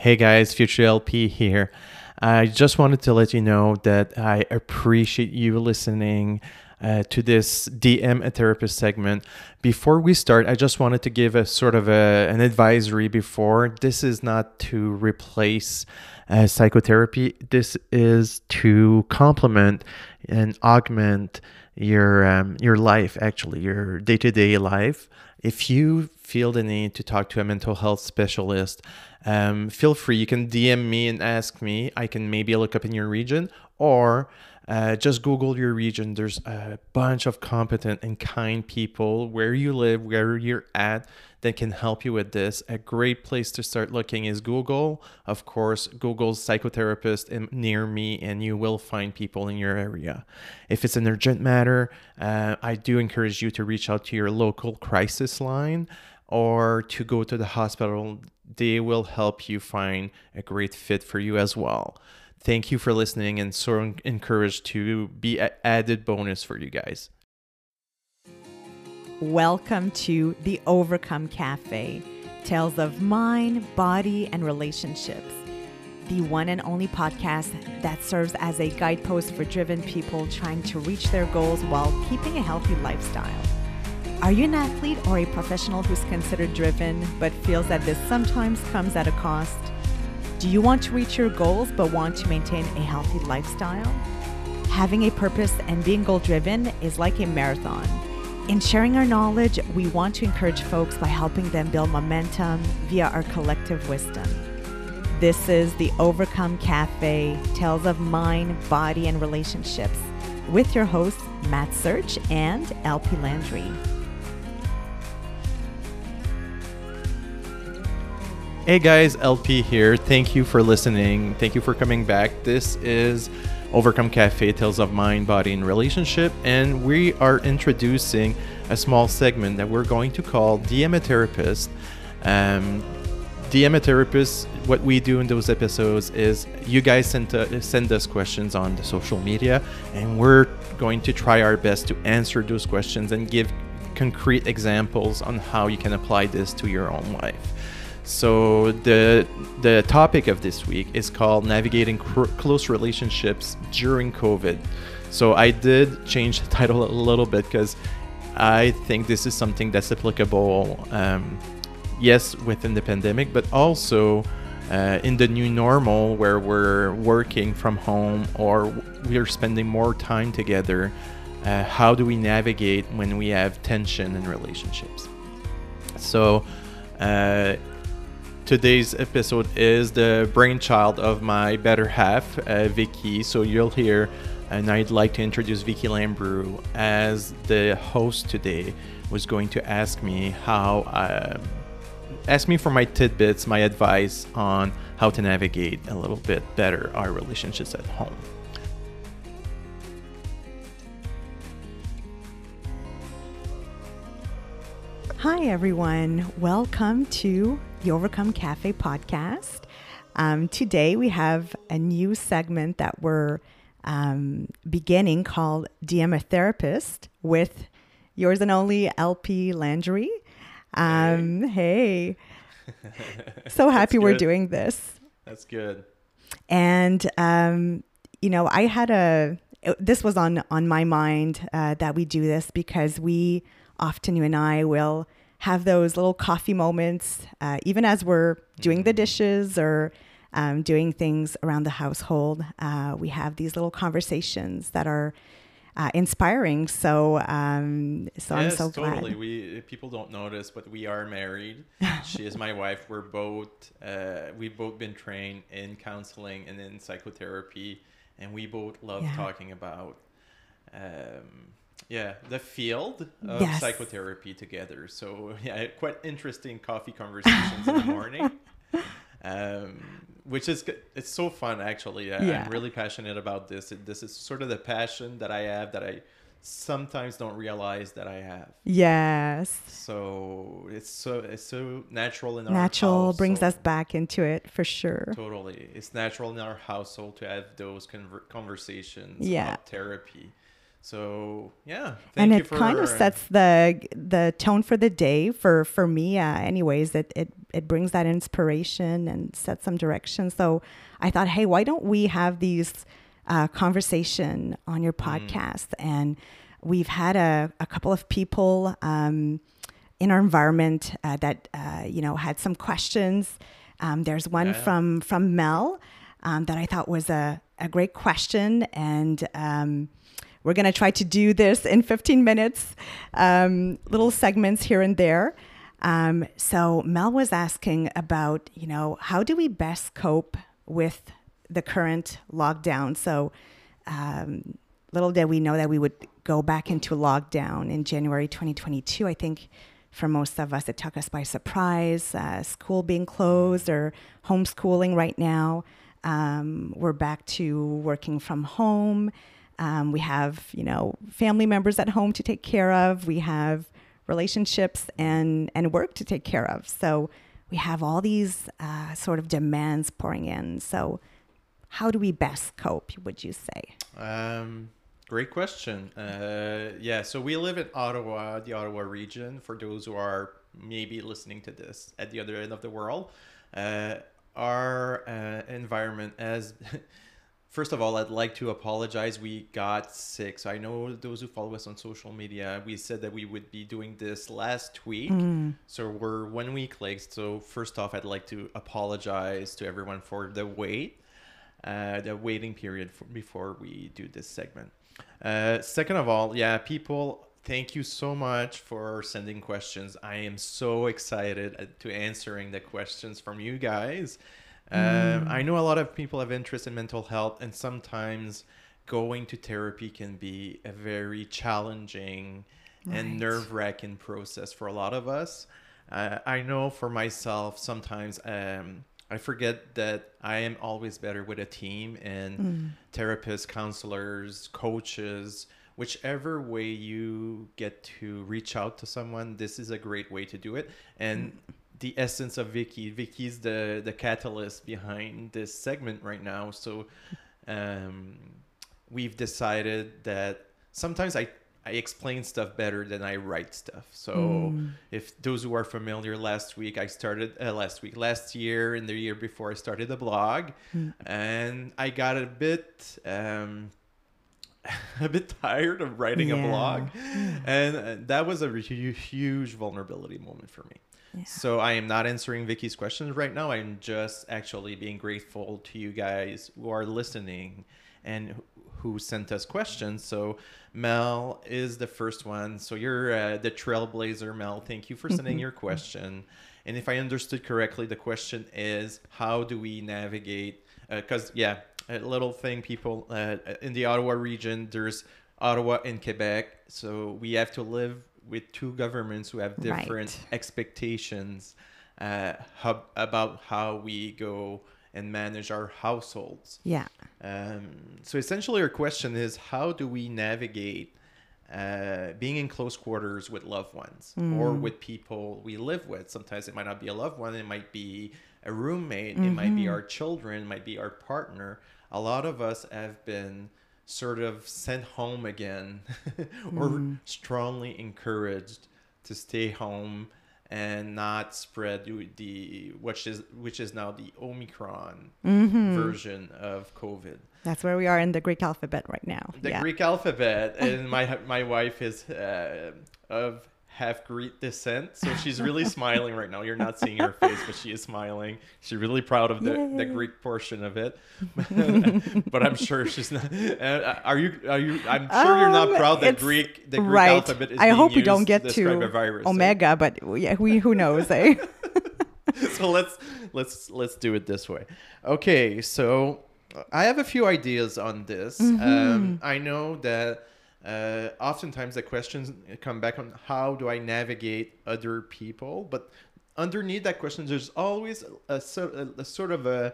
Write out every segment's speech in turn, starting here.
Hey guys, Future LP here. I just wanted to let you know that I appreciate you listening uh, to this DM a therapist segment. Before we start, I just wanted to give a sort of a, an advisory before. This is not to replace uh, psychotherapy, this is to complement and augment your um, your life actually your day-to-day life if you feel the need to talk to a mental health specialist um, feel free you can dm me and ask me i can maybe look up in your region or uh, just Google your region. There's a bunch of competent and kind people where you live, where you're at, that can help you with this. A great place to start looking is Google. Of course, Google's psychotherapist near me, and you will find people in your area. If it's an urgent matter, uh, I do encourage you to reach out to your local crisis line or to go to the hospital. They will help you find a great fit for you as well thank you for listening and so encouraged to be added bonus for you guys. Welcome to the Overcome Cafe tales of mind, body, and relationships. The one and only podcast that serves as a guidepost for driven people trying to reach their goals while keeping a healthy lifestyle. Are you an athlete or a professional who's considered driven but feels that this sometimes comes at a cost? Do you want to reach your goals but want to maintain a healthy lifestyle? Having a purpose and being goal driven is like a marathon. In sharing our knowledge, we want to encourage folks by helping them build momentum via our collective wisdom. This is the Overcome Cafe Tales of Mind, Body, and Relationships with your hosts, Matt Search and LP Landry. Hey guys, LP here. Thank you for listening. Thank you for coming back. This is Overcome Cafe Tales of Mind, Body, and Relationship, and we are introducing a small segment that we're going to call DM Therapist. Um, DM Therapist, what we do in those episodes is you guys send, uh, send us questions on the social media, and we're going to try our best to answer those questions and give concrete examples on how you can apply this to your own life. So the the topic of this week is called navigating cr- close relationships during COVID. So I did change the title a little bit because I think this is something that's applicable, um, yes, within the pandemic, but also uh, in the new normal where we're working from home or we're spending more time together. Uh, how do we navigate when we have tension in relationships? So, uh, today's episode is the brainchild of my better half, uh, Vicki. So you'll hear, and I'd like to introduce Vicki Lambrou as the host today. Was going to ask me how, uh, ask me for my tidbits, my advice on how to navigate a little bit better our relationships at home. Hi, everyone. Welcome to the Overcome Cafe podcast. Um, today, we have a new segment that we're um, beginning called DM a Therapist with yours and only LP Landry. Um, hey. hey. so happy we're doing this. That's good. And, um, you know, I had a, this was on, on my mind uh, that we do this because we, often you and I will have those little coffee moments, uh, even as we're doing the mm-hmm. dishes or um, doing things around the household. Uh, we have these little conversations that are uh, inspiring. So, um, so yes, I'm so glad. totally. We people don't notice, but we are married. she is my wife. We're both uh, we've both been trained in counseling and in psychotherapy, and we both love yeah. talking about. Um, yeah the field of yes. psychotherapy together. So yeah quite interesting coffee conversations in the morning. Um, which is it's so fun actually. Yeah. i'm really passionate about this. This is sort of the passion that i have that i sometimes don't realize that i have. Yes. So it's so it's so natural in our natural brings us back into it for sure. Totally. It's natural in our household to have those conver- conversations yeah. about therapy So yeah, and it kind of sets the the tone for the day for for me uh, anyways. It, it it brings that inspiration and sets some direction. So i thought hey why don't we have these uh, conversation on your podcast? And we've had a, a couple of people um, in our environment uh, that uh, you know had some questions. Um, there's one Yeah. from from mel um, that i thought was a, a great question. And um, we're going to try to do this in 15 minutes, um, little segments here and there. Um, so Mel was asking about, you know, how do we best cope with the current lockdown? So um, little did we know that we would go back into lockdown in January 2022. I think for most of us, it took us by surprise. Uh, school being closed or homeschooling right now. Um, we're back to working from home. Um, we have, you know, family members at home to take care of. We have relationships and and work to take care of. So we have all these uh, sort of demands pouring in. So how do we best cope? Would you say? Um, great question. Uh, yeah, so we live in Ottawa, the Ottawa region. For those who are maybe listening to this at the other end of the world, uh, our uh, environment as First of all, I'd like to apologize. We got sick. So I know those who follow us on social media, we said that we would be doing this last week. So we're one week late. So first off, I'd like to apologize to everyone for the wait, uh, the waiting period for, before we do this segment. Uh, second of all, yeah, people, thank you so much for sending questions. I am so excited uh, to answering the questions from you guys. Um, I know a lot of people have interest in mental health, and sometimes going to therapy can be a very challenging Right. and nerve wracking process for a lot of us. Uh, I know for myself, sometimes um, I forget that I am always better with a team and therapists, counselors, coaches, whichever way you get to reach out to someone, this is a great way to do it. And the essence of Vicki, Vicki's the the catalyst behind this segment right now. So um, we've decided that sometimes I I explain stuff better than I write stuff. So if those who are familiar, last week I started uh, last week last year and the year before I started a blog, and I got a bit. Um, a bit tired of writing a blog and uh, that was a hu- huge vulnerability moment for me Yeah. so I am not answering Vicki's questions right now. I'm just actually being grateful to you guys who are listening and who- sent us questions. So Mel is the first one. So you're uh, the trailblazer, Mel. Thank you for sending your question. And if I understood correctly, the question is how do we navigate? Because yeah, a little thing, people uh, in the Ottawa region, there's Ottawa and Quebec, so we have to live with two governments who have different Right. expectations uh, how, about how we go and manage our households. Yeah. Um, so essentially, our question is how do we navigate uh, being in close quarters with loved ones or with people we live with? Sometimes it might not be a loved one, it might be a roommate, it might be our children, it might be our partner. A lot of us have been sort of sent home again or strongly encouraged to stay home and not spread the- which is which is now the omicron version of covid That's where we are in the Greek alphabet right now. the yeah. greek alphabet and my my wife is uh, of half greek descent so she's really smiling right now. You're not seeing her face but she is smiling. She's really proud of the, the greek portion of it. But i'm sure she's not uh, are you are you i'm sure you're not Um, proud that greek the greek right. alphabet is I hope we don't get to a virus omega, but yeah, we who knows, eh? so let's let's let's do it this way. Okay so i have a few ideas on this. Um, i know that uh, oftentimes the questions come back on how do i navigate other people but underneath that question there's always a, a, a sort of a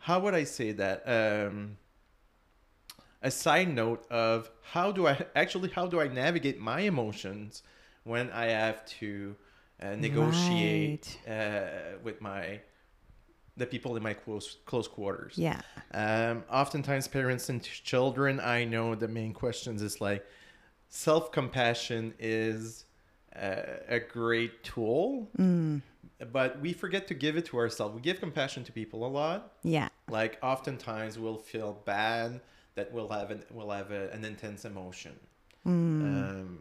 how would i say that? Um, a side note of how do I actually how do I navigate my emotions when I have to uh, negotiate uh, with my the people in my close close quarters. Yeah. Um, oftentimes, parents and children, I know the main questions is like self compassion is uh, a great tool, Mm. but we forget to give it to ourselves. We give compassion to people a lot. Yeah. Like oftentimes, we'll feel bad that we'll have an we'll have a, an intense emotion. Mm. Um,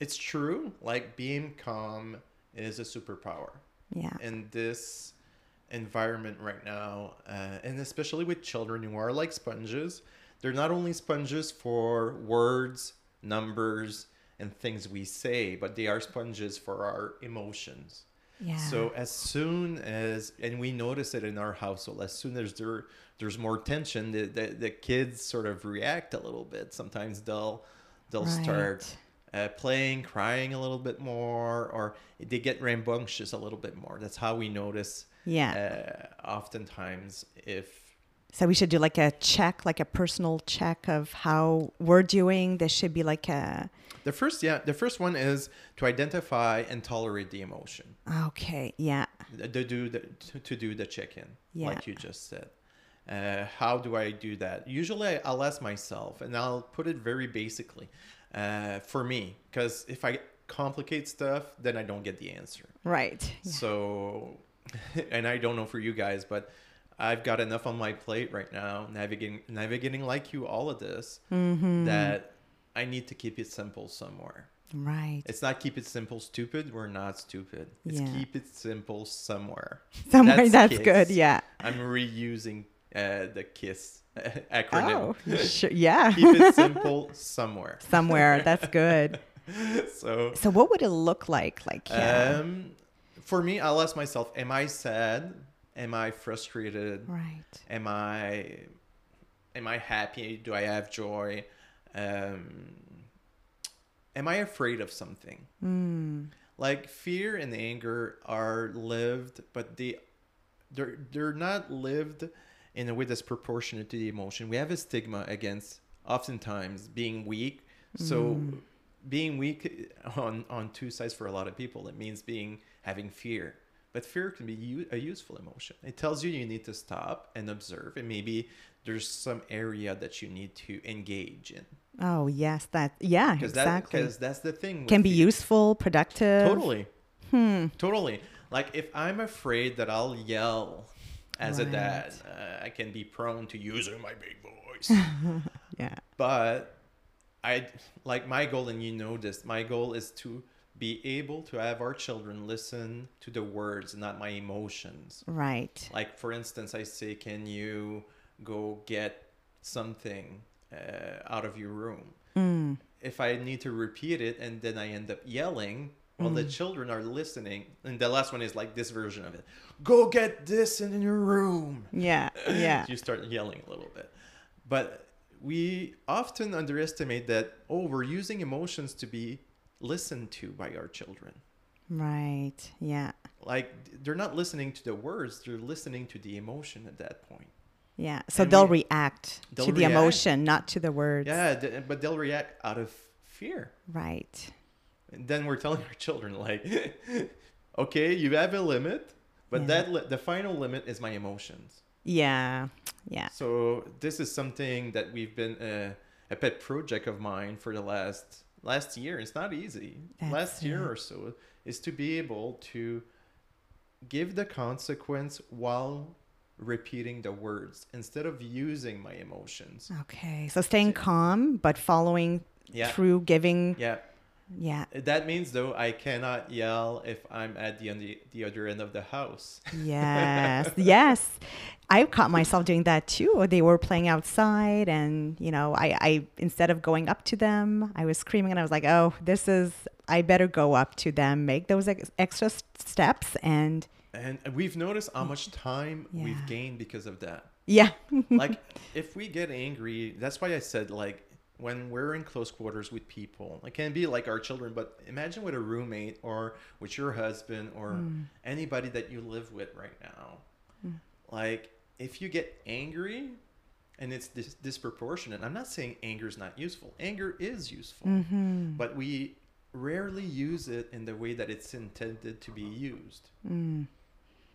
it's true. Like being calm is a superpower Yeah. And this environment right now, uh, and especially with children who are like sponges. They're not only sponges for words, numbers, and things we say, but they are sponges for our emotions. Yeah. So as soon as, and we notice it in our household, as soon as there there's more tension, the, the, the kids sort of react a little bit. Sometimes they'll they'll start uh, playing, crying a little bit more, or they get rambunctious a little bit more. That's how we notice. Yeah. Uh, oftentimes, if So we should do like a check, like a personal check of how we're doing. This should be like a the first, yeah, the first one is to identify and tolerate the emotion. okay, yeah, to do the to, to do the check-in Yeah. like you just said uh, how do i do that usually i'll ask myself and i'll put it very basically uh, for me because if i complicate stuff then i don't get the answer right. Yeah. so and i don't know for you guys but i've got enough on my plate right now navigating navigating like you all of this Mm-hmm. that i need to keep it simple somewhere Right. it's not keep it simple stupid we're not stupid it's Yeah. keep it simple somewhere Somewhere that's that's, good. Yeah. I'm reusing uh, the KISS acronym. Oh, sure. Yeah. Keep it simple somewhere. Somewhere. That's good. So, So what would it look like? Like, yeah. um, for me, I'll ask myself: Am I sad? Am I frustrated? right. Am I am I happy? Do I have joy? Um, am I afraid of something? Mm. like fear and anger are lived but they they're they're not lived in a way that's proportionate to the emotion we have a stigma against oftentimes being weak so being weak on on two sides for a lot of people it means being having fear but fear can be u- a useful emotion it tells you you need to stop and observe and maybe there's some area that you need to engage in Oh yes, that yeah, because exactly. that, 'cause that's the thing Can be fear. useful, productive. Totally. Hmm. Totally. Like if I'm afraid that I'll yell as a dad, uh, I can be prone to using my big voice. Yeah. but I like my goal, and you know this. My goal is to be able to have our children listen to the words, not my emotions. Right. Like for instance, I say, "Can you go get something uh, out of your room?" Mm. if I need to repeat it and then I end up yelling, well, Mm. the children are listening. And the last one is like this version of it Go get this in your room. Yeah. Yeah. you start yelling a little bit. But we often underestimate that, oh, we're using emotions to be listened to by our children. right. Yeah. Like they're not listening to the words, they're listening to the emotion at that point. Yeah. So And they'll we- react they'll to the emotion, not to the words. Yeah, th- but they'll react out of fear. Right. And then we're telling our children like, okay, you have a limit, but Yeah. that li- the final limit is my emotions. Yeah. Yeah. So this is something that we've been a, a pet project of mine for the last last year. It's not easy. That's last year it. or so is to be able to give the consequence while repeating the words instead of using my emotions. Okay. So staying calm, but following Yeah. through giving. Yeah. Yeah. That means though I cannot yell if I'm at the the, the other end of the house. Yes. yes. I've caught myself doing that too. They were playing outside and, you know, I, I, instead of going up to them, I was screaming and I was like, oh, this is, I better go up to them, make those ex- extra steps. And And we've noticed how much time Yeah. we've gained because of that. yeah. Like, if we get angry, that's why I said, like, when we're in close quarters with people, it can be like our children, but imagine with a roommate or with your husband or Mm. anybody that you live with right now. Mm. Like, if you get angry and it's dis- disproportionate, I'm not saying anger is not useful, anger is useful, hmm but we rarely use it in the way that it's intended to be used. Mm.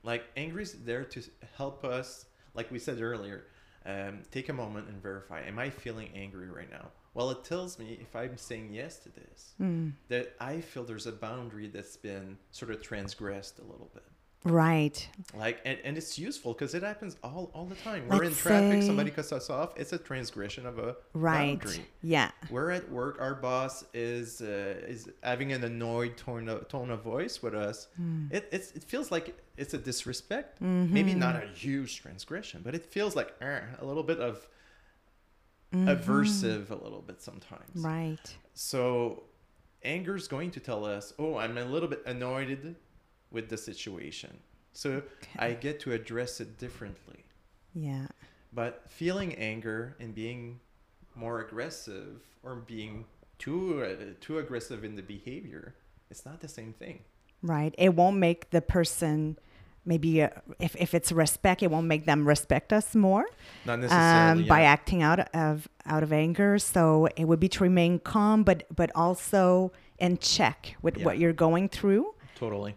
Like anger is there to help us, like we said earlier, um, take a moment and verify: Am I feeling angry right now? Well, it tells me if I'm saying yes to this, Mm. that I feel there's a boundary that's been sort of transgressed a little bit. Right. Like, and, and it's useful because it happens all, all the time. Let's We're in traffic, say- somebody cuts us off. It's a transgression of a Right. boundary. Yeah. We're at work. Our boss is uh, is having an annoyed tone of, tone of voice with us. Mm. It it's, it feels like it's a disrespect. Mm-hmm. Maybe not a huge transgression, but it feels like eh, a little bit of Mm-hmm. aversive, a little bit sometimes. Right. So anger is going to tell us, oh, I'm a little bit annoyed with the situation. So I get to address it differently. Yeah. But feeling anger and being more aggressive or being too uh, too aggressive in the behavior, it's not the same thing. Right. It won't make the person maybe uh, if, if it's respect, it won't make them respect us more Not necessarily um, by yeah. acting out of out of anger. So it would be to remain calm, but but also in check with Yeah. what you're going through. totally.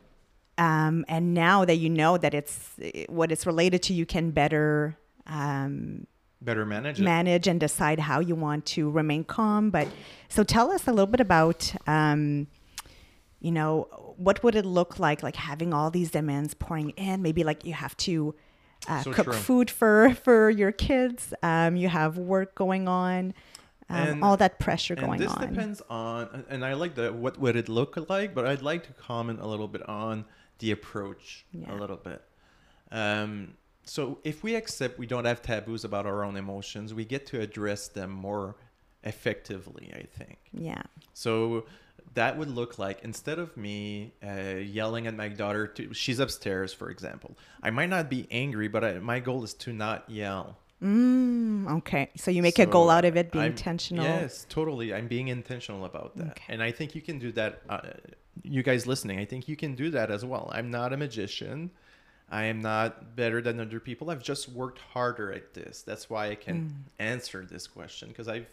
Um, and now that you know that it's what it's related to, you can better um, Better manage it. manage and decide how you want to remain calm. But so tell us a little bit about, um, you know, what would it look like, like having all these demands pouring in? Maybe like you have to uh, So cook true. food for for your kids. Um, you have work going on. Um, And- all that pressure going this on. This depends on and i like the what would it look like but i'd like to comment a little bit on the approach Yeah. a little bit um, so if we accept we don't have taboos about our own emotions we get to address them more effectively i think Yeah. so that would look like instead of me uh, yelling at my daughter to she's upstairs for example i might not be angry but I, my goal is to not yell Mm, okay. So you make a goal out of it, be I'm- intentional. Yes, totally. I'm being intentional about that, Okay. and I think you can do that. Uh, you guys listening, I think you can do that as well. I'm not a magician. I am not better than other people. I've just worked harder at this. That's why I can Mm. answer this question because I've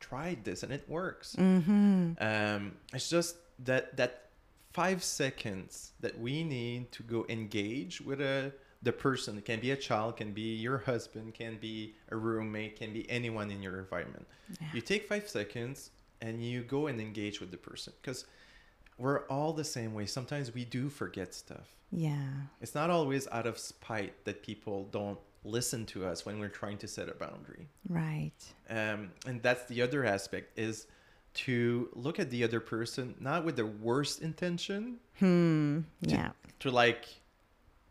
tried this and it works. Mm-hmm. Um, it's just that that five seconds that we need to go engage with a the person. It can be a child, can be your husband, can be a roommate, can be anyone in your environment. Yeah. You take five seconds and you go and engage with the person because we're all the same way. Sometimes we do forget stuff. Yeah. It's not always out of spite that people don't listen to us when we're trying to set a boundary Right. um, and that's the other aspect is to look at the other person not with the worst intention Hmm. to, Yeah. to like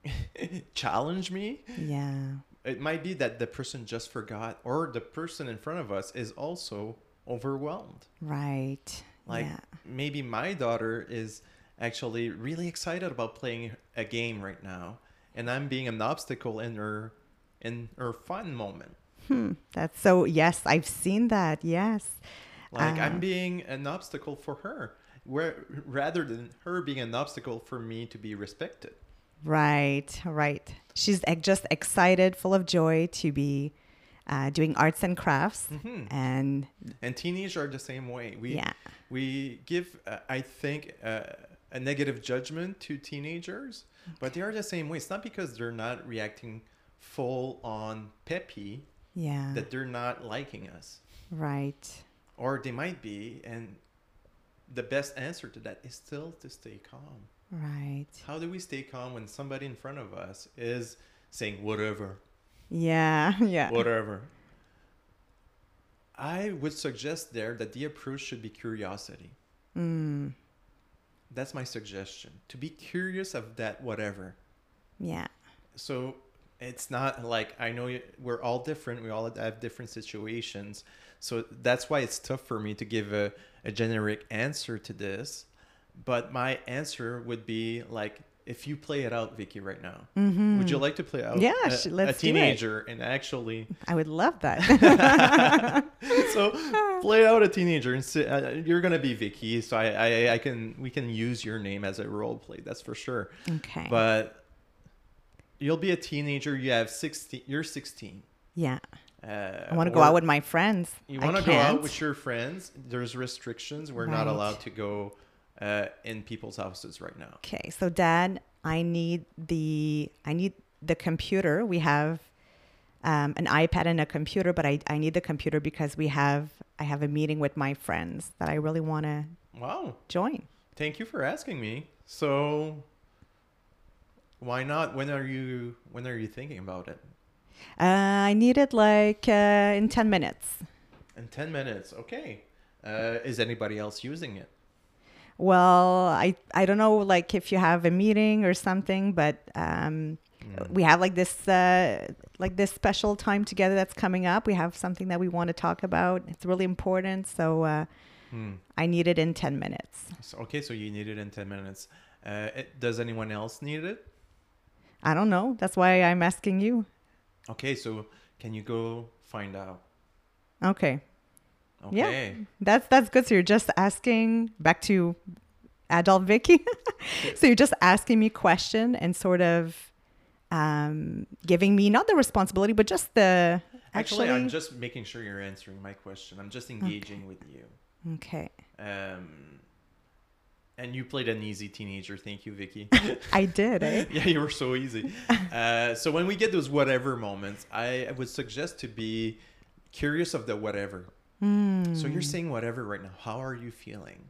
challenge me Yeah. it might be that the person just forgot or the person in front of us is also overwhelmed Right. Like yeah. maybe my daughter is actually really excited about playing a game right now and i'm being an obstacle in her in her fun moment Hmm. That's so. Yes, I've seen that. Yes. Like Uh, I'm being an obstacle for her, where rather than her being an obstacle for me to be respected. Right. Right. She's just excited, full of joy to be uh, doing arts and crafts, Mhm. and And teenagers are the same way. We yeah. we give, uh, I think, uh, a negative judgment to teenagers, but they are the same way. It's not because they're not reacting full on peppy Yeah. that they're not liking us, right. or they might be. And the best answer to that is still to stay calm. Right. How do we stay calm when somebody in front of us is saying whatever? Yeah. Yeah. whatever. I would suggest there that the approach should be curiosity. Mm. That's my suggestion. To be curious of that whatever. Yeah. So it's not like I know we're all different. We all have different situations. So that's why it's tough for me to give a, a generic answer to this. But my answer would be like, if you play it out, Vicki, right now, Mm-hmm. would you like to play out Yeah, a, sh- let's a do it. teenager and actually I would love that. so play out a teenager and say, uh, you're gonna be Vicki. So I, I I can we can use your name as a role play. That's for sure. okay. But you'll be a teenager. You have sixteen. You're sixteen. yeah. Uh, I want to go out with my friends. You want to go out with your friends. There's restrictions. We're not allowed to go uh, in people's houses right now. Okay, so dad, I need the I need the computer. We have um, an iPad and a computer, but I, I need the computer because we have I have a meeting with my friends that I really want to Wow. join. Thank you for asking me. So why not? When are you when are you thinking about it? Uh, I need it like uh, in ten minutes. In 10 minutes. Okay. Uh, is anybody else using it? Well, I I don't know like if you have a meeting or something, but um, Hmm. we have like this uh, like this special time together that's coming up. We have something that we want to talk about. It's really important, so uh, Hmm. I need it in ten minutes. So, okay, so you need it in 10 minutes. Uh, it, does anyone else need it? I don't know. That's why I'm asking you. Okay, so can you go find out? Okay, Yeah. That's that's good. So you're just asking back to adult Vicki. so you're just asking me question and sort of um, giving me not the responsibility, but just the Actually, I'm just making sure you're answering my question. I'm just engaging with you. okay. Um, and you played an easy teenager. Thank you, Vicki. I did. Eh? yeah, you were so easy. Uh, so when we get those whatever moments, I would suggest to be curious of the whatever. Hmm. So you're saying whatever right now. How are you feeling?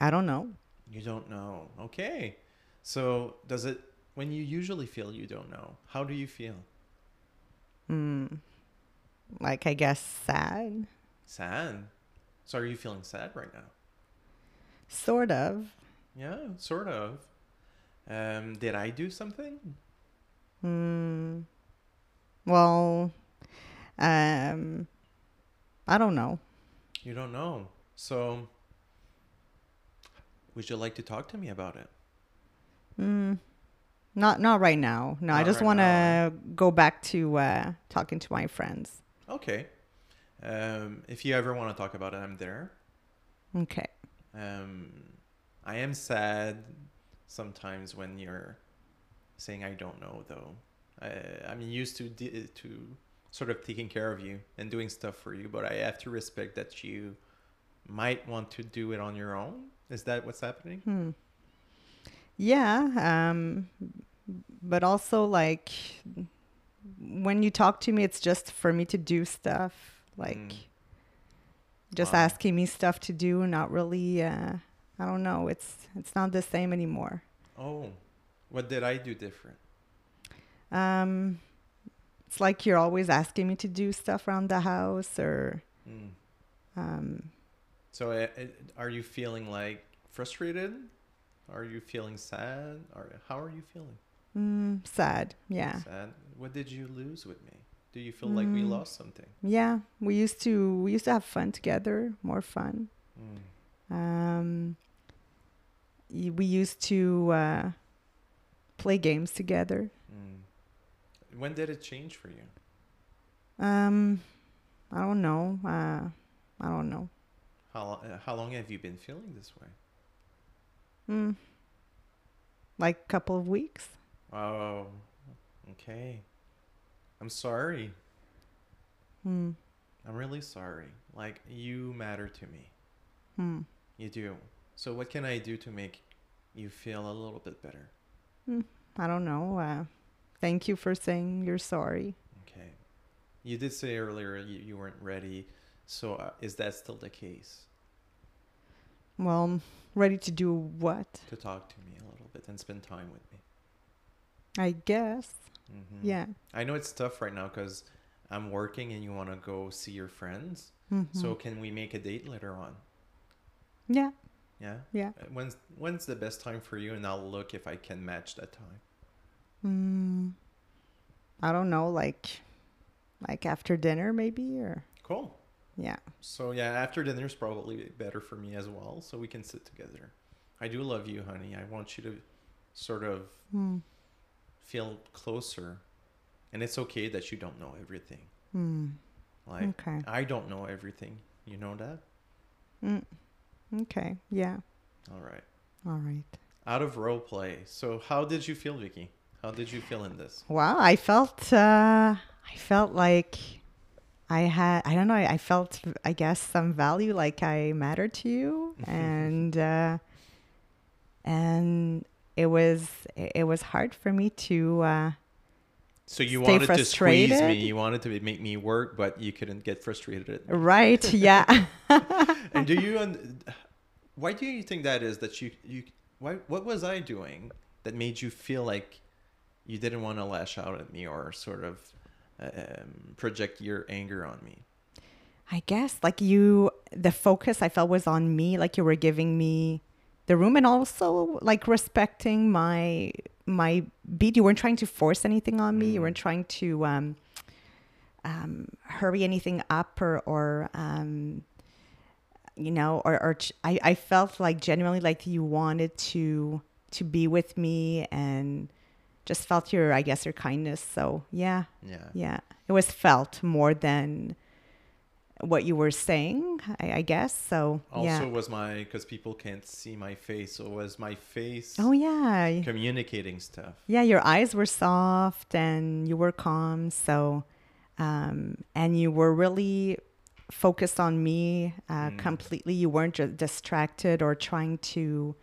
I don't know. You don't know. Okay. So does it when you usually feel you don't know? How do you feel? Mm, like I guess sad, Sad. So are you feeling sad right now? sort of. Yeah, sort of. Um, did I do something? Mm, well, um, I don't know. You don't know. So would you like to talk to me about it? Mm, not not right now. No, I just right want to go back to uh, talking to my friends. Okay. Um, if you ever want to talk about it, I'm there. Okay. Um, I am sad sometimes when you're saying I don't know, though. I, I'm used to di- to sort of taking care of you and doing stuff for you, but I have to respect that you might want to do it on your own. Is that what's happening? Hmm. Yeah. Um, but also like when you talk to me, it's just for me to do stuff. Like Mm. just Wow. asking me stuff to do, not really. Uh, I don't know. It's it's not the same anymore. Oh, what did I do different? Um, it's like you're always asking me to do stuff around the house, or Mm. um, So, uh, uh, are you feeling like frustrated? Are you feeling sad? Or how are you feeling? mm, sad. Yeah, Sad. What did you lose with me? Do you feel like we Mm. lost something? yeah. We used to we used to have fun together, more fun. Mm. Um, we used to uh, play games together. When did it change for you? Um, I don't know. Uh, I don't know. How uh, how long have you been feeling this way? Mm, like a couple of weeks. Oh, okay. I'm sorry. Hmm. I'm really sorry. Like you matter to me. Hmm. You do. So what can I do to make you feel a little bit better? I don't know. Uh, thank you for saying you're sorry. Okay. You did say earlier you, you weren't ready. So uh, is that still the case? Well, ready to do what? To talk to me a little bit and spend time with me. I guess. hmm Yeah. I know it's tough right now because I'm working and you want to go see your friends. Mhm. So can we make a date later on? yeah. Yeah. Yeah. Uh, When's when's the best time for you? And I'll look if I can match that time. Mm, I don't know. Like, like after dinner, maybe, or Cool. yeah. So yeah, after dinner is probably better for me as well, so we can sit together. I do love you, honey. I want you to sort of Hmm. feel closer, and it's okay that you don't know everything. Hmm. Like Okay. I don't know everything. You know that? Mm. Okay. Yeah. All right. All right. Out of role play. So how did you feel, Vicki? How did you feel in this? Well, I felt. Uh, I felt like I had. I don't know. I felt. I guess some value. Like I mattered to you, and uh, and it was it was hard for me to. Uh, So you wanted to squeeze me, you wanted to make me work, but you couldn't get frustrated. right? Yeah. and do you? Why do you think that is? That you you why? What was I doing that made you feel like you didn't want to lash out at me or sort of um, project your anger on me? I guess like you, the focus I felt was on me, like you were giving me the room, and also like respecting my my beat. You weren't trying to force anything on me. You Mm. weren't trying to um, um, hurry anything up or or um, you know, or or ch- I I felt like genuinely like you wanted to to be with me and just felt your I guess your kindness. So yeah, Yeah. yeah, it was felt more than what you were saying, I, I guess. So Also, yeah. was my because people can't see my face, so was my face Oh yeah, communicating stuff? yeah. Your eyes were soft and you were calm. So, um, and you were really focused on me uh, Mm. completely. You weren't distracted or trying to.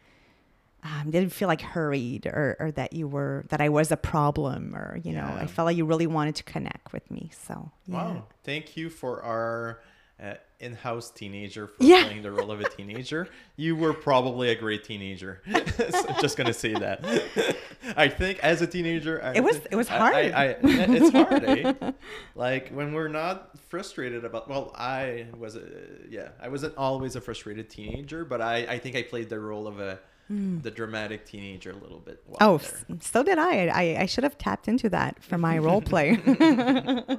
Um, didn't feel like hurried or, or that you were that I was a problem or you know I felt like you really wanted to connect with me. So yeah. Wow. Thank you for our uh, in-house teenager for Yeah. playing the role of a teenager. You were probably a great teenager. so just gonna say that. I think as a teenager, I It was- it was hard. I, I, it's hard, eh? Like when we're not frustrated about. Well, I was a yeah. I wasn't always a frustrated teenager, but I I think I played the role of a the dramatic teenager a little bit. Hmm. Oh, there. so did I. I, I should have tapped into that for my role play.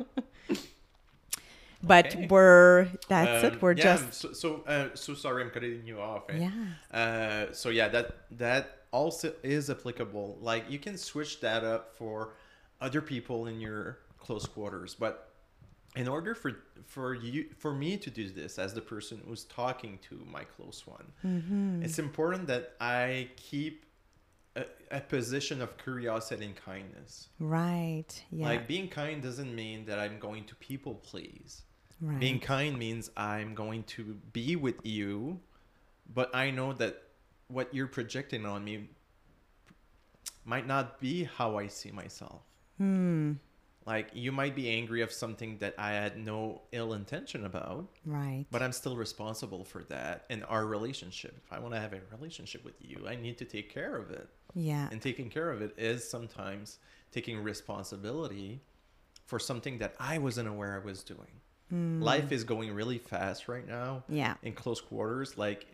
but Okay. we're that's Um, it. We're yeah, just so so, uh, so sorry I'm cutting you off. eh? yeah. Uh, so yeah, that that also is applicable. Like you can switch that up for other people in your close quarters, but in order for for you for me to do this as the person who's talking to my close one, Mm-hmm. it's important that I keep a, a position of curiosity and kindness. Right. Yeah. Like being kind doesn't mean that I'm going to people please. right. Being kind means I'm going to be with you, but I know that what you're projecting on me might not be how I see myself. hmm. Like you might be angry of something that I had no ill intention about, Right. but I'm still responsible for that in our relationship. If I want to have a relationship with you, I need to take care of it. Yeah. And taking care of it is sometimes taking responsibility for something that I wasn't aware I was doing. Mm. Life is going really fast right now Yeah. in close quarters. Like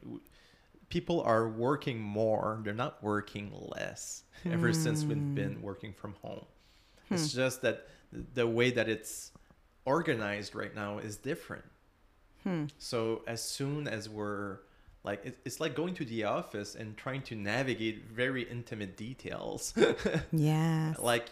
people are working more, they're not working less ever since we've hmm. been working from home. It's hmm. just that th- the way that it's organized right now is different. Hmm. So as soon as we're like it, it's like going to the office and trying to navigate very intimate details yeah. like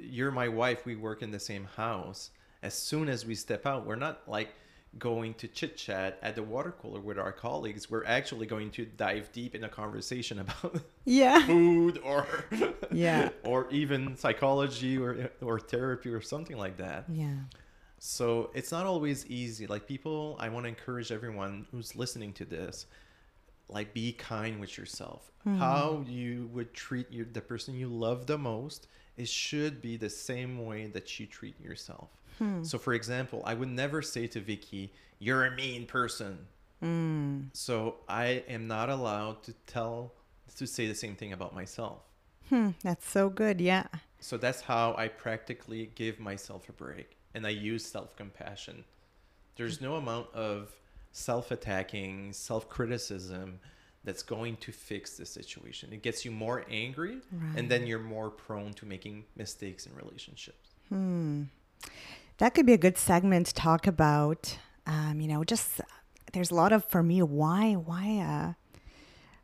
you're my wife we work in the same house as soon as we step out we're not like going to chit chat at the water cooler with our colleagues we're actually going to dive deep in a conversation about Yeah. food or Yeah. or even psychology or or therapy or something like that Yeah. so it's not always easy. Like people, I want to encourage everyone who's listening to this, like be kind with yourself. Hmm. How you would treat your the person you love the most, it should be the same way that you treat yourself. So for example, I would never say to Vicki, "You're a mean person." Mm. So I am not allowed to tell to say the same thing about myself. Hmm. That's so good. Yeah. So that's how I practically give myself a break and I use self compassion. There's no amount of self attacking, self criticism that's going to fix the situation. It gets you more angry and then you're more prone to making mistakes in relationships. That could be a good segment to talk about. Um, you know, just there's a lot of for me. Why, why, uh,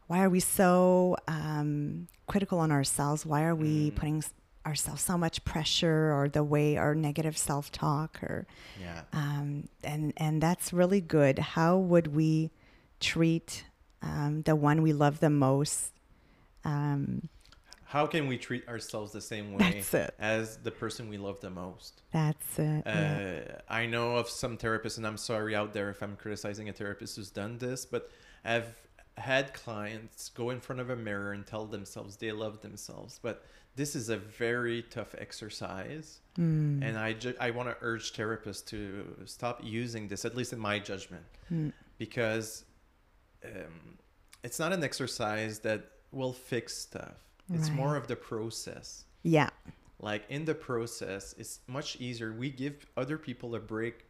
why are we so um, critical on ourselves? Why are we putting ourselves so much pressure, or the way our negative self talk, or Yeah. um, and and that's really good. How would we treat um, the one we love the most? Um, How can we treat ourselves the same way as the person we love the most? that's it. yeah. Uh, I know of some therapists, and I'm sorry out there if I'm criticizing a therapist who's done this, but I've had clients go in front of a mirror and tell themselves they love themselves, but this is a very tough exercise, Mm. and I ju- I want to urge therapists to stop using this, at least in my judgment, Mm. because um, it's not an exercise that will fix stuff. It's Right. more of the process. Yeah. Like in the process, it's much easier. We give other people a break,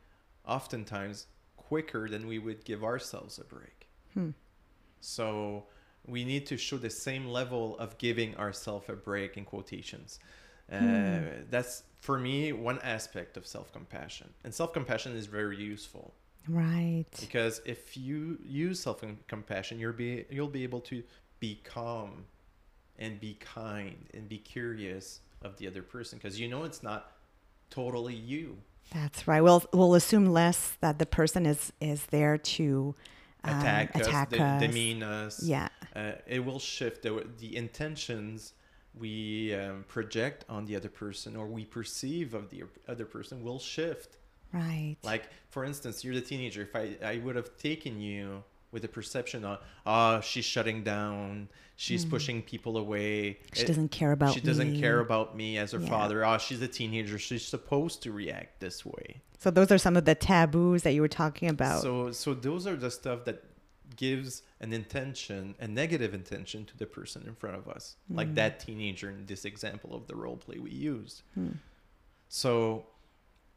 oftentimes quicker than we would give ourselves a break. Hmm. So we need to show the same level of giving ourselves a break in quotations. Uh, Hmm. That's for me one aspect of self compassion, and self compassion is very useful Right. because if you use self compassion, you'll be you'll be able to be calm, and be kind and be curious of the other person because you know it's not totally you. That's right. We'll we'll assume less that the person is is there to um, attack us, attack de- us. demean us. Yeah. Uh, it will shift the, the intentions we um, project on the other person or we perceive of the other person will shift. Right. Like, for instance, you're the teenager. If I, I would have taken you with the perception of, oh, she's shutting down, she's pushing people away. Mm. she it- doesn't care about she doesn't me. care about me as her Yeah. father. Oh, she's a teenager. She's supposed to react this way. So those are some of the taboos that you were talking about. So, so those are the stuff that gives an intention, a negative intention to the person in front of us, like Mm. that teenager in this example of the role play we used. Hmm. So,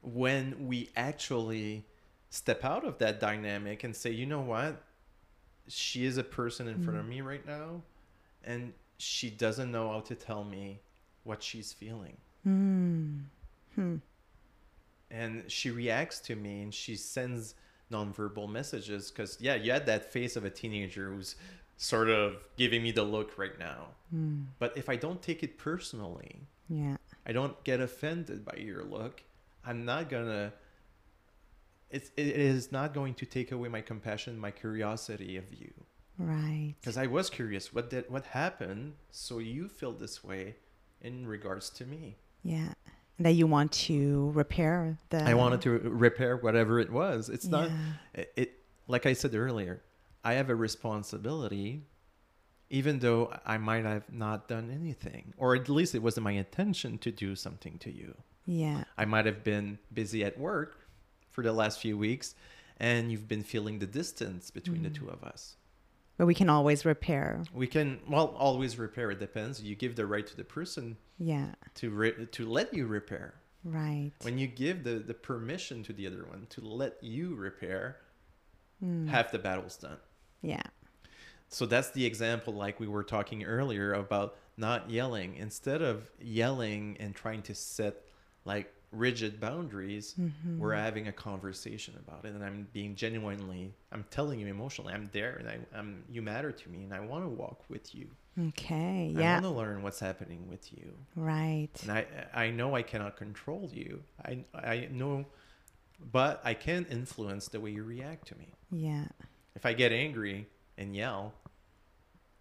when we actually step out of that dynamic and say, you know what, she is a person in front of Mm. me right now, and she doesn't know how to tell me what she's feeling. Hmm. Hmm. and she reacts to me and she sends nonverbal messages because yeah you had that face of a teenager who's sort of giving me the look right now Hmm. but if i don't take it personally Yeah. i don't get offended by your look i'm not gonna it's, it is not going to take away my compassion my curiosity of you Right. because i was curious what did what happened so you feel this way in regards to me Yeah. That you want to repair the. I wanted to repair whatever it was. It's not Yeah. it, it like I said earlier, I have a responsibility even though I might have not done anything or at least it wasn't my intention to do something to you. Yeah. I might have been busy at work for the last few weeks and you've been feeling the distance between the two of us. But we can always repair. We can well always repair it depends. You give the right to the person Yeah. to re- to let you repair. Right. When you give the the permission to the other one to let you repair, Hmm. half the battle's done. Yeah. So that's the example, like we were talking earlier about not yelling. Instead of yelling and trying to set like rigid boundaries, Mm-hmm. we're having a conversation about it, and I'm being genuinely, I'm telling you emotionally, I'm there, and I, I'm you matter to me, and I want to walk with you. Okay. I Yeah. I want to learn what's happening with you, Right. and I I know I cannot control you. I I know, but I can influence the way you react to me. Yeah. If I get angry and yell,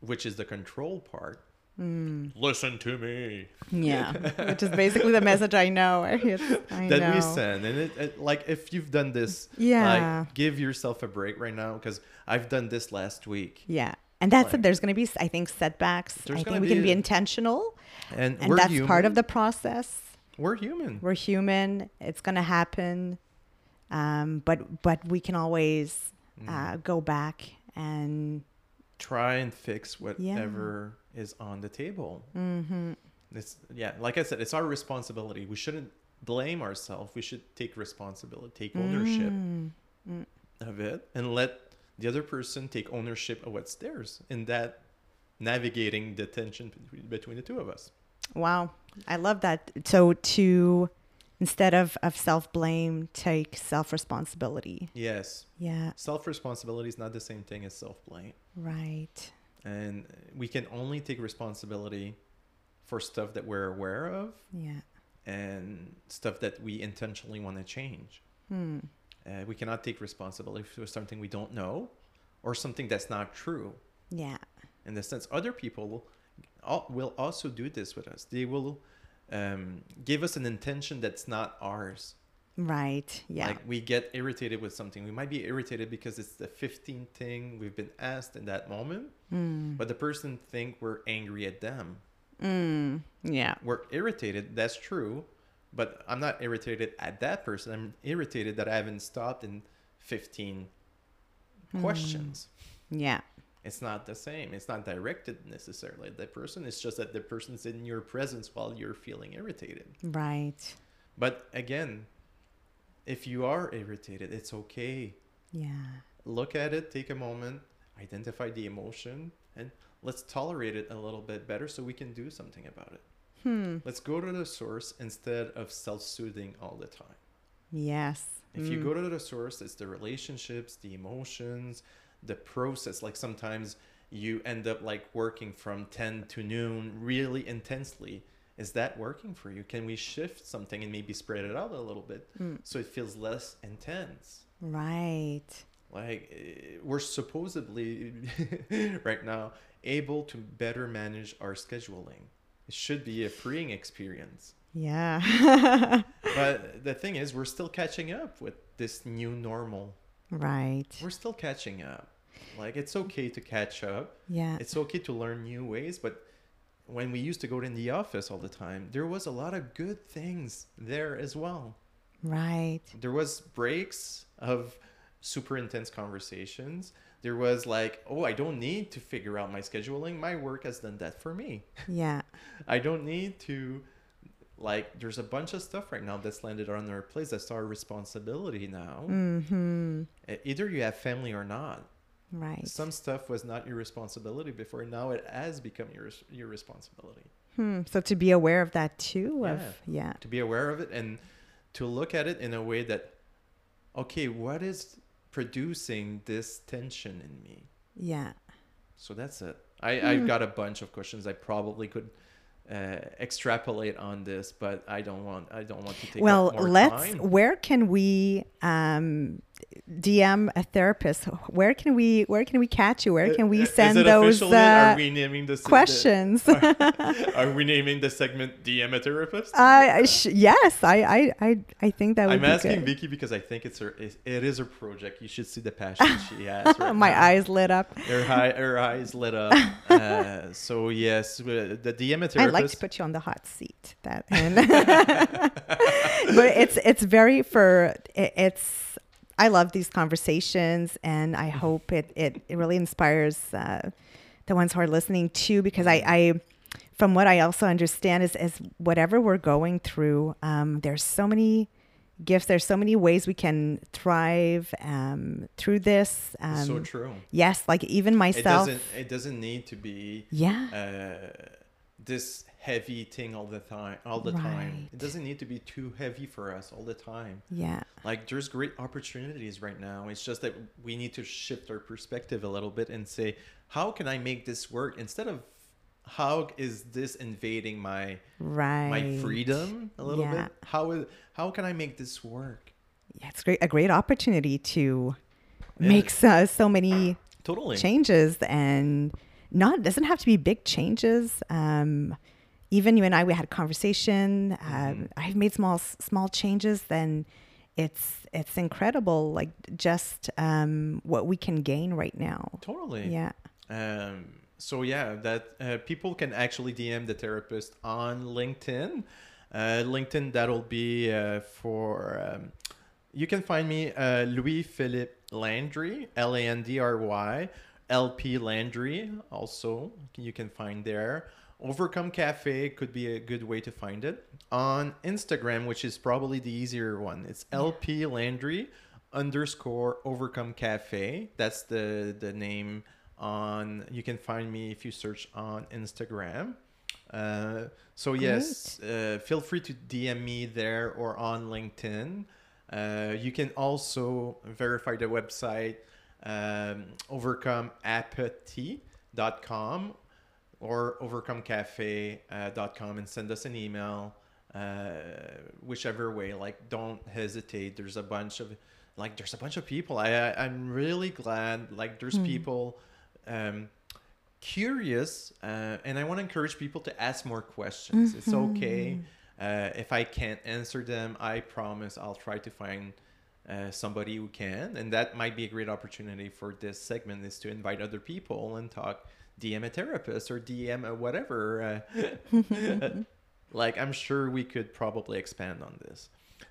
which is the control part, Mm. listen to me Yeah. Which is basically the message I know. It's- I that know. we send. And it, it, like if you've done this, Yeah. like give yourself a break right now because I've done this last week, Yeah. And that's Like- it. There's going to be, I think, setbacks. I think we can be- be intentional. and, And we're that's human. part of the process. We're human. We're human. It's going to happen. Um, but but we can always Mm. uh, go back and Try and fix whatever is on the table. hmm It's yeah, like I said, it's our responsibility. We shouldn't blame ourselves. We should take responsibility, take ownership Mm. of it, and let the other person take ownership of what's theirs in that navigating the tension between, between the two of us. Wow. I love that. So to instead of, of self blame, take self responsibility. Yes, Yeah. self responsibility is not the same thing as self blame, Right. And we can only take responsibility for stuff that we're aware of Yeah. and stuff that we intentionally want to change. Hmm. Uh, we cannot take responsibility for something we don't know or something that's not true. Yeah. In the sense, other people will, also do this with us. They will um, give us an intention that's not ours. Right. Yeah. Like we get irritated with something. We might be irritated because it's the 15th thing we've been asked in that moment, Mm. but the person think we're angry at them. Mm. Yeah. We're irritated. That's true, but I'm not irritated at that person. I'm irritated that I haven't stopped in 15 questions. Yeah. It's not the same. It's not directed necessarily at that person. It's just that the person's in your presence while you're feeling irritated. Right. But again, if you are irritated, it's okay. Yeah. Look at it, take a moment, identify the emotion, and let's tolerate it a little bit better so we can do something about it. Hmm. Let's go to the source instead of self soothing all the time. Yes. If you Mm. go to the source, it's the relationships, the emotions, the process. Like sometimes you end up like working from 10 to noon really intensely. Is that working for you? Can we shift something and maybe spread it out a little bit Mm. so it feels less intense? Right. Like eh, we're supposedly right now able to better manage our scheduling. It should be a freeing experience. Yeah. But the thing is, we're still catching up with this new normal. right. We're still catching up. Like it's okay to catch up. Yeah. It's okay to learn new ways, but when we used to go in the office all the time, there was a lot of good things there as well. right. There was breaks of super intense conversations. There was like, oh, I don't need to figure out my scheduling. My work has done that for me. Yeah. I don't need to like there's a bunch of stuff right now that's landed on our plates that's our responsibility now. Mm-hmm. Either you have family or not. Right. Some stuff was not your responsibility before. Now it has become your your responsibility. Hmm. So to be aware of that too. Of Yeah. yeah. To be aware of it and to look at it in a way that, okay, what is producing this tension in me? Yeah. So that's it. I, I've got a bunch of questions. I probably could uh, extrapolate on this, but I don't want. I don't want to take well, let's. time. Where can we um, DM a therapist? Where can we? Where can we catch you? Where can we Uh, send those uh, Are we the questions? The, are we naming the segment DM a therapist? I, I sh- yes, I, I, I, I think that would I'm asking good. Vicki because I think it's her. It, it is her project. You should see the passion she has. Right My now. eyes lit up. Her, eye, her eyes lit up. Uh, so yes, uh, the DM a therapist. I'd like to put you on the hot seat. That, and but it's it's very for it, it's. I love these conversations, and I hope it it, it really inspires uh, the ones who are listening too. Because I, I from what I also understand is is whatever we're going through, um, there's so many gifts. There's so many ways we can thrive um, through this. Um, so true. Yes, like even myself. It doesn't. It doesn't need to be yeah. uh, this heavy thing all the time. All the time. It doesn't need to be too heavy for us all the time. yeah. Like there's great opportunities right now. It's just that we need to shift our perspective a little bit and say, how can I make this work instead of how is this invading my Right. my freedom a little Yeah. bit? How is how can I make this work? Yeah, it's great. A great opportunity to Yeah. make so, so many Totally. changes, and not it doesn't have to be big changes. Um, even you and I, we had a conversation. Mm-hmm. Um, I've made small small changes. Then it's it's incredible, like just um, what we can gain right now. Totally. Yeah. Um, so yeah, that uh, people can actually DM the therapist on LinkedIn. Uh, LinkedIn that'll be uh, for. Um, you can find me uh, Louis Philippe Landry, L A N D R Y, L P Landry. Also, you can find there. Overcome Cafe could be a good way to find it on Instagram, which is probably the easier one. It's LP Landry underscore Overcome Cafe. That's the the name on. You can find me if you search on Instagram. Uh, so yes, uh, feel free to DM me there or on LinkedIn. Uh, you can also verify the website um, overcomeapathy.com or overcomecafe.com and send us an email uh, whichever way. Like don't hesitate. There's a bunch of like there's a bunch of people. I I- i'm really glad like there's people um curious uh, and i want to encourage people to ask more questions. It's okay Uh, if I can't answer them, I promise I'll try to find uh, somebody who can, and that might be a great opportunity for this segment is to invite other people and talk DM a therapist or DM a whatever. Uh, like I'm sure we could probably expand on this.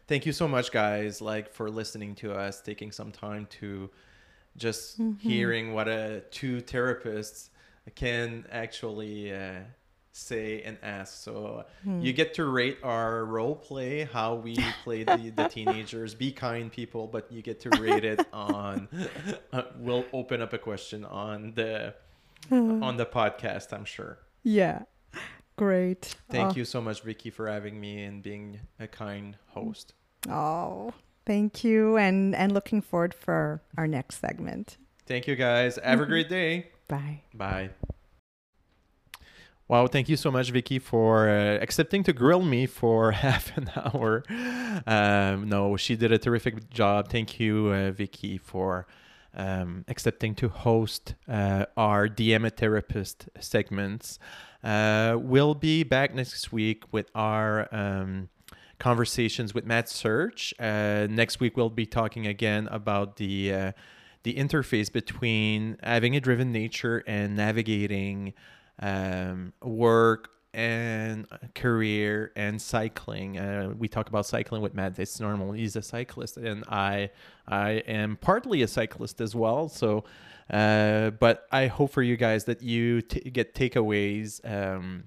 Thank you so much, guys, like for listening to us, taking some time to just hearing what a two therapists can actually uh, say and ask. So you get to rate our role play, how we play the, the teenagers. Be kind, people, but you get to rate it on. Uh, we'll open up a question on the on the podcast. I'm sure. Yeah. Great. Thank Oh. you so much, Vicki, for having me and being a kind host. Oh, thank you. And and looking forward for our next segment. Thank you, guys. Have a great day. Bye. Bye. Wow, thank you so much, Vicki, for uh, accepting to grill me for half an hour. Um, no, she did a terrific job. Thank you, uh, Vicki, for um, accepting to host uh, our DM a Therapist segments. Uh, we'll be back next week with our um, conversations with Matt Search. Uh, next week, we'll be talking again about the uh, the interface between having a driven nature and navigating um, work and career and cycling. Uh, we talk about cycling with Matt. It's normal. He's a cyclist, and I I am partly a cyclist as well. So, uh, but I hope for you guys that you get takeaways. Um,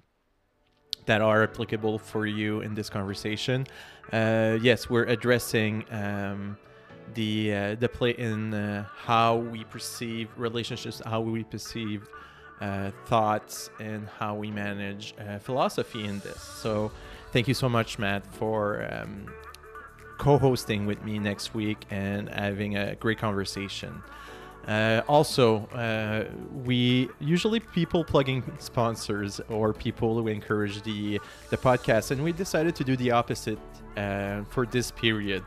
that are applicable for you in this conversation. Uh, yes, we're addressing um, the uh, the play in uh, how we perceive relationships, how we perceive uh, thoughts, and how we manage uh, philosophy in this. So, thank you so much, Matt, for um, co-hosting with me next week and having a great conversation. Uh, also, uh, we usually people plugging sponsors or people who encourage the the podcast, and we decided to do the opposite uh, for this period.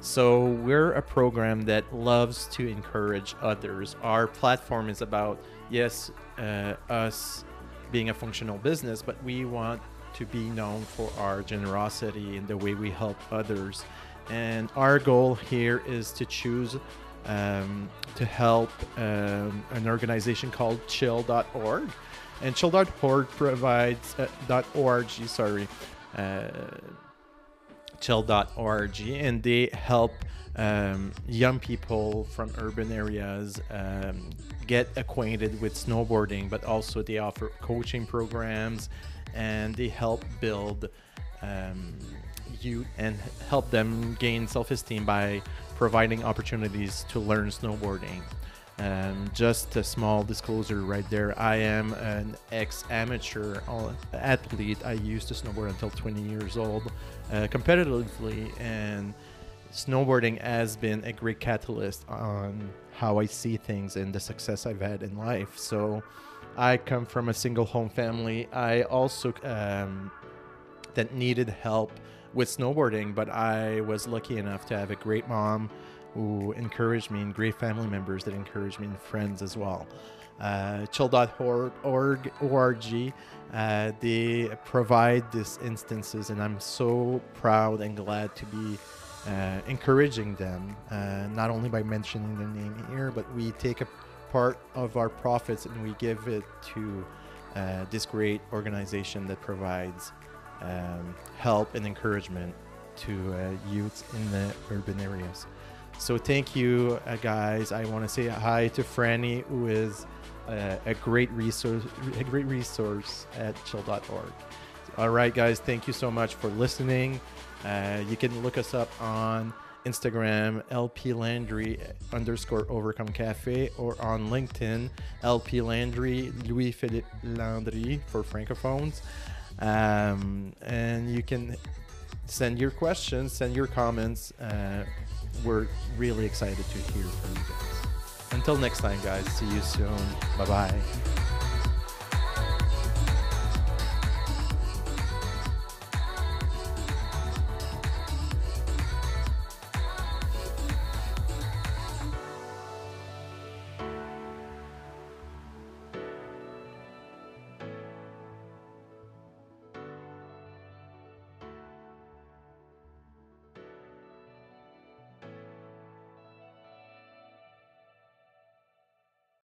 So we're a program that loves to encourage others. Our platform is about yes, uh, us being a functional business, but we want to be known for our generosity and the way we help others. And our goal here is to choose um, to help um, an organization called chill.org. And chill.org provides, uh, .org, sorry, uh, chill.org, and they help um, young people from urban areas um, get acquainted with snowboarding, but also they offer coaching programs and they help build um, youth and help them gain self esteem by providing opportunities to learn snowboarding. Um, just a small disclosure right there. I am an ex amateur athlete. I used to snowboard until 20 years old uh, competitively, and snowboarding has been a great catalyst on how I see things and the success I've had in life. So I come from a single home family. I also um, that needed help with snowboarding, but I was lucky enough to have a great mom who encouraged me and great family members that encouraged me and friends as well. Uh, chill.org, org, ORG, uh, they provide these instances, and I'm so proud and glad to be uh, encouraging them, uh, not only by mentioning their name here, but we take a part of our profits and we give it to uh, this great organization that provides um, help and encouragement to uh, youths in the urban areas. So thank you, uh, guys. I want to say hi to Franny, who is uh, a great resource, a great resource at chill.org. All right, guys. Thank you so much for listening. Uh, you can look us up on Instagram, LP Landry underscore Overcome Cafe, or on LinkedIn, LP Landry, Louis Philippe Landry for francophones. Um, and you can send your questions, send your comments. Uh, we're really excited to hear from you guys. Until next time, guys. See you soon. Bye bye.